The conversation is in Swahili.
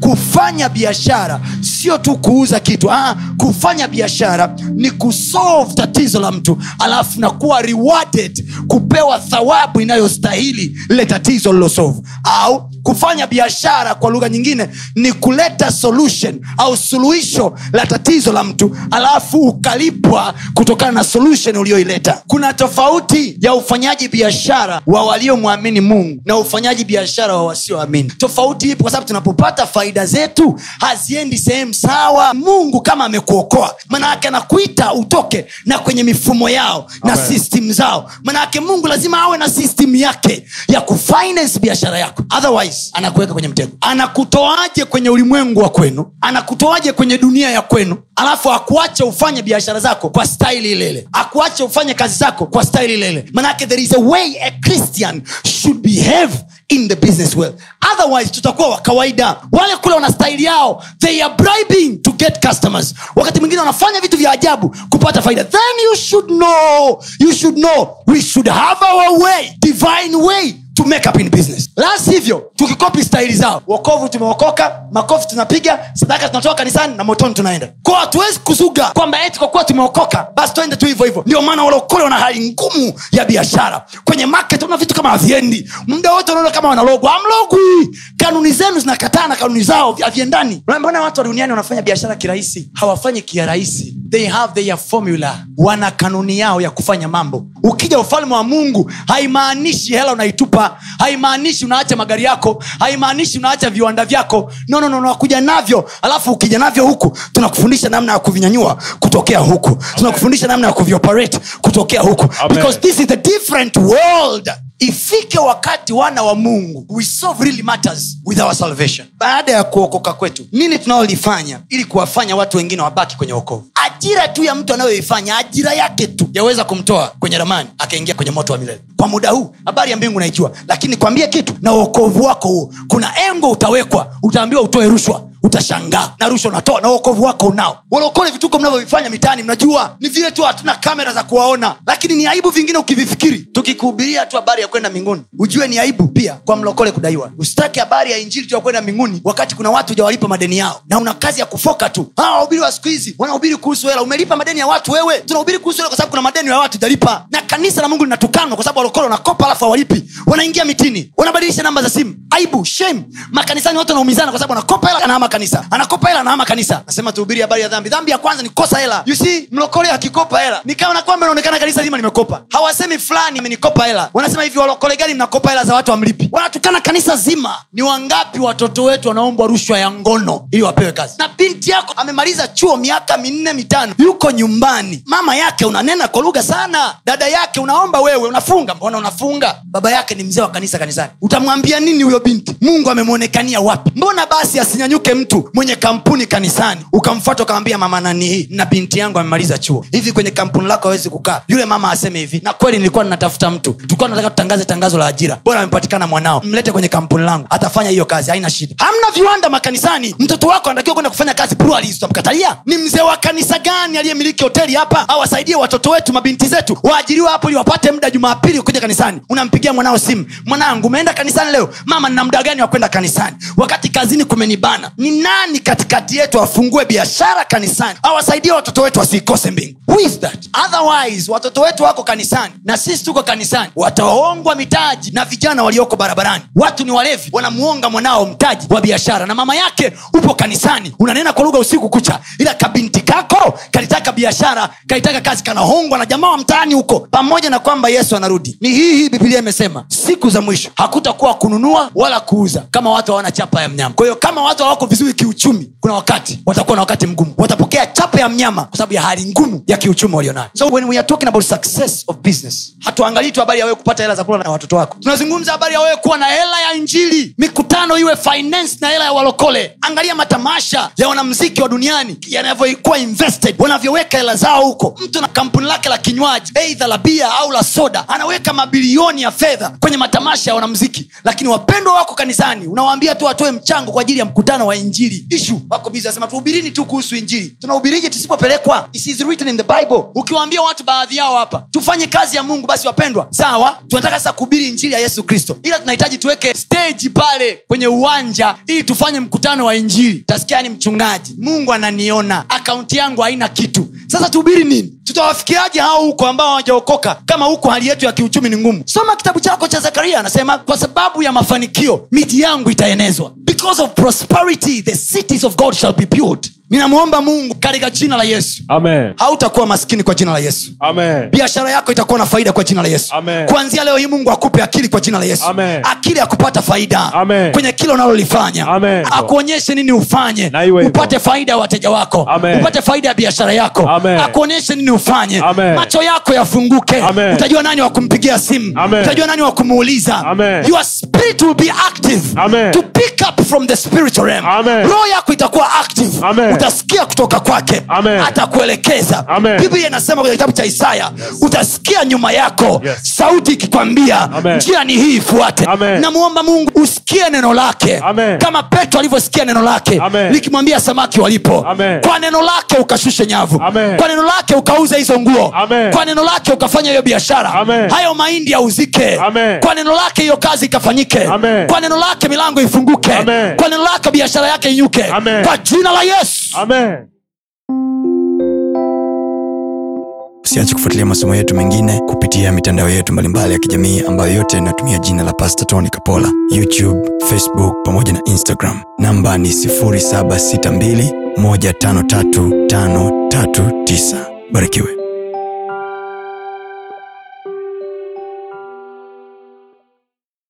kufanya biashara sio tu kuuza kitu ah, kufanya biashara ni kusolve tatizo la mtu alafu na kuwa rewarded kupewa thawabu inayostahili lile tatizo lilosolve au kufanya biashara kwa lugha nyingine ni kuleta solution au suluhisho la tatizo la mtu alafu ukalipwa kutokana na solution ulioileta kuna tofauti ya ufanyaji biashara wa waliomwamini mungu na ufanyaji biashara wa wasioamini. Tofauti ipo kwa sababu tunapopata zetu haziendi sehemu sawa. Mungu kama amekuokoa manaake anakuita utoke na kwenye mifumo yao na Amen. system zao. Manaake mungu lazima awe na system yake ya kufinance biashara yako. Otherwise anakuweka kwenye mtego. Anakutoaje kwenye ulimwengu wa kwenu? Anakutoaje kwenye dunia ya kwenu? Alafu akuache ufanye biashara zako kwa staili ileile akuache ufanye kazi zako kwa staili ileile manake there is a way a christian should behave in the business world. Otherwise tutakuwa wa kawaida. Wale kule wana staili yao they are bribing to get customers. Wakati mwingine wanafanya vitu vya ajabu kupata faida. Then you should know you should know we should have our way divine way to make up in business. La sivyo tukikopi staili zao. Wokovu tumeokoka makofi tunapiga sadaka tunatoka kanisani na motoni tunaenda. Kwa hatuwezi kuzuga kwamba eti kwa kuwa tumeokoka basi tuende tu hivyo hivyo. Ndio maana walokole wana hali ngumu ya biashara. Kwenye market una vitu kama haviendi. Muda wote unaona kama wanalogwa. Amlogwi kanuni zenu zinakataa na kanuni zao haviendani. Mbona watu wa duniani wanafanya biashara kirahisi? Hawafanyi kiarahisi they have their formula. Wana kanuni yao ya kufanya mambo. Ukija ufalme wa mungu haimaanishi hela unaitupa haimaanishi unaacha magari yako haimaanishi unaacha viwanda vyako. No, no, no, unakuja navyo. Alafu ukija navyo huku tunakufundisha namna ya kuvinyanyua kutokea huku. Tunakufundisha namna ya kuvioperate kutokea huku. Amen. because this is a different world. Ifike wakati wana wa mungu we solve really matters with our salvation. Baada ya kuokoka kwetu nini tunaolifanya ili kuwafanya watu wengine wabaki kwenye okovu ajira tu ya mtu anayoifanya ajira yake tu yaweza kumtoa kwenye ramani akaingia kwenye moto wa milele. Kwa muda huu habari ya mbingu naijua lakini kwambie kitu na uokovu wako huo. Kuna engo utawekwa utaambiwa utoe rushwa utashangaa. Na rushwa unatoa na uokovu wako unao. Walokole vituko mnavyovifanya mitaani mnajua ni vile tu hatuna kamera za kuwaona. Lakini ni aibu vingine ukivifikiri. Tukikuhubiria tu habari ya kwenda mbinguni ujue ni aibu pia kwa mlokole kudaiwa. Usitaki habari ya injili tu ya kwenda mbinguni wakati kuna watu hujawalipa madeni yao. Na una kazi ya kufoka tu. Hawa wahubiri wa siku hizi wanahubiri kuhusu hela. Umelipa madeni ya watu wewe? Tunahubiri kuhusu hela kwa sababu kuna madeni ya watu hujalipa. Na kanisa la mungu linatukanwa kwa sababu walokole wanakopa alafu hawalipi. Wanaingia mitini. Wanabadilisha namba za simu. Aibu shame. Makanisani watu wanaumizana kwa sababu wanakopa hela anahama kanisa. Anakopa hela anahama kanisa. Nasema tuhubiri habari ya dhambi. Dhambi ya kwanza ni kukosa hela. You see mlokole akikopa hela ni kama na kwamba inaonekana kanisa zima limekopa. Hawasemi fulani imenikopa hela. Wanasema hivi walokole gani mnakopa hela za watu wamlipi wanatukana kanisa zima. Ni wangapi watoto wetu wanaombwa rushwa ya ngono ili wapewe kazi? Na binti yako amemaliza chuo miaka minne mitano yuko nyumbani. Mama yake unanena kwa lugha sana. Dada yake unaomba wewe unafunga. Mbona unafunga? Baba yake ni mzee wa kanisa kanisani. Utamwambia nini huyo binti? Mungu amemwonekania wapi? Mbona basi asinyanyuke mtu mwenye kampuni kanisani? Ukamfuata ukamwambia mama nani hii? Na binti yangu amemaliza chuo. Hivi kwenye kampuni lako awezi kukaa? Yule mama aseme hivi na kweli nilikuwa ninatafuta mtu. Tulikuwa nataka tutangaze tangazo la ajira. Bora amepatikana mwanao. Mlete kwenye kampuni langu. Atafanya hiyo kazi. Haina shida. Hamna viwanda makanisani. Mtoto wako anatakiwa kwenda kufanya kazi. Pluralist utamkatalia ni mzee wa kanisa gani aliyemiliki hoteli hapa? Awasaidie watoto wetu mabinti zetu waajiriwa hapo ili wapate muda jumapili kuja kanisani. Unampigia mwanao simu. Mwanangu umeenda kanisani leo? Mama nina muda gani wa kwenda kanisani? Wakati kazini kumenibana. Ni nani katikati yetu afungue biashara kanisani? Awasaidie watoto wetu wasiikose mbingu. Who is that? otherwise watoto wetu wako kanisani. Na sisi tuko kanisani. Wataongwa mitaji na vijana walioko barabarani. Watu ni walevi. Wanamuonga mwanao mtaji wa biashara. Na mama yake upo kanisani. Unanena kwa lugha usiku kucha. Ila kabinti kako kalitaka biashara kalitaka kazi kanahongwa na jamaa wa mtaani huko. Pamoja na kwamba yesu anarudi. Ni hii hii bibilia imesema siku za mwisho hakutakuwa kununua wala kuuza kama watu hawana chapa ya mnyama. Kwa hiyo kama watu hawako vizuri kiuchumi kuna wakati watakuwa na wakati mgumu. Watapokea chapa ya mnyama kwa sababu ya hali ngumu ya kiuchumi walionayo. So when we are talking about success of business hatuangalii tu habari ya wewe kupata hela za kula na watoto wako. Tunazungumza habari ya wewe kuwa na hela ya injili. Mikutano iwe finance na hela ya walokole. Angalia matamasha ya wanamziki wa duniani yanavyokuwa invested wanavyoweka hela zao huko. Mtu na kampuni lake la kinywaji eidha la bia au la soda anaweka mabilioni ya fedha kwenye matamasha ya wanamziki lakini wapendwa wako kanisani unawaambia tu watoe mchango kwa ajili ya mkutano wa injili. Ishu wako bizi tuhubirini tu kuhusu injili. Tunahubirije tusipopelekwa. It is written in the bible. Ukiwaambia watu baadhi yao hapa tufanye kazi ya mungu basi wapendwa. Sawa? Tunataka sasa kuhubiri injili ya yesu kristo. Ila tunahitaji tuweke stage pale kwenye uwanja ili tufanye mkutano wa injili. Tasikia ni mungu ananiona. Akaunti yangu haina kitu. Sasa tuhubiri nini? Tutawafikiaje hao huko ambao hawajaokoka? Kama huko hali yetu ya kiuchumi ni ngumu. Soma kitabu chako cha zakaria anasema kwa sababu ya mafanikio miji yangu itaenezwa. Because of prosperity the cities of god shall be built ninamwomba mungu katika jina la yesu Amen. hautakuwa maskini kwa jina la yesu biashara yako itakuwa na faida kwa jina la yesu Amen. kuanzia leo hii mungu akupe akili kwa jina la yesu Amen. akili ya kupata faida Amen. kwenye kile unalolifanya Amen. akuonyeshe nini ufanye upate faida ya wateja wako Amen. upate faida ya biashara yako Amen. akuonyeshe nini ufanye Amen. macho yako yafunguke Amen. utajua nani wa kumpigia simu Amen. utajua nani wa kumuuliza Amen. Spirit will be active Amen. to pick up from the spiritual realm Amen. roho yako itakuwa active Amen. utasikia kutoka kwake Amen. atakuelekeza biblia inasema kwenye kitabu cha isaya utasikia nyuma yako Yes. sauti ikikwambia njia ni hii ifuate namwomba mungu usikie neno lake Amen. kama petro alivyosikia neno lake likimwambia samaki walipo Amen. kwa neno lake ukashushe nyavu Amen. kwa neno lake ukauze hizo nguo Amen. kwa neno lake ukafanya hiyo biashara hayo mahindi yauzike kwa neno lake hiyo kazi ikafanyike Amen. kwa neno lake milango ifunguke Amen. kwa neno lake biashara yake inyuke Amen. kwa jina la yesu Amen. usiache kufuatilia masomo yetu mengine kupitia mitandao yetu mbalimbali ya kijamii ambayo yote inatumia jina la pasta tony kapola youtube facebook pamoja na instagram namba ni 762153539 barikiwe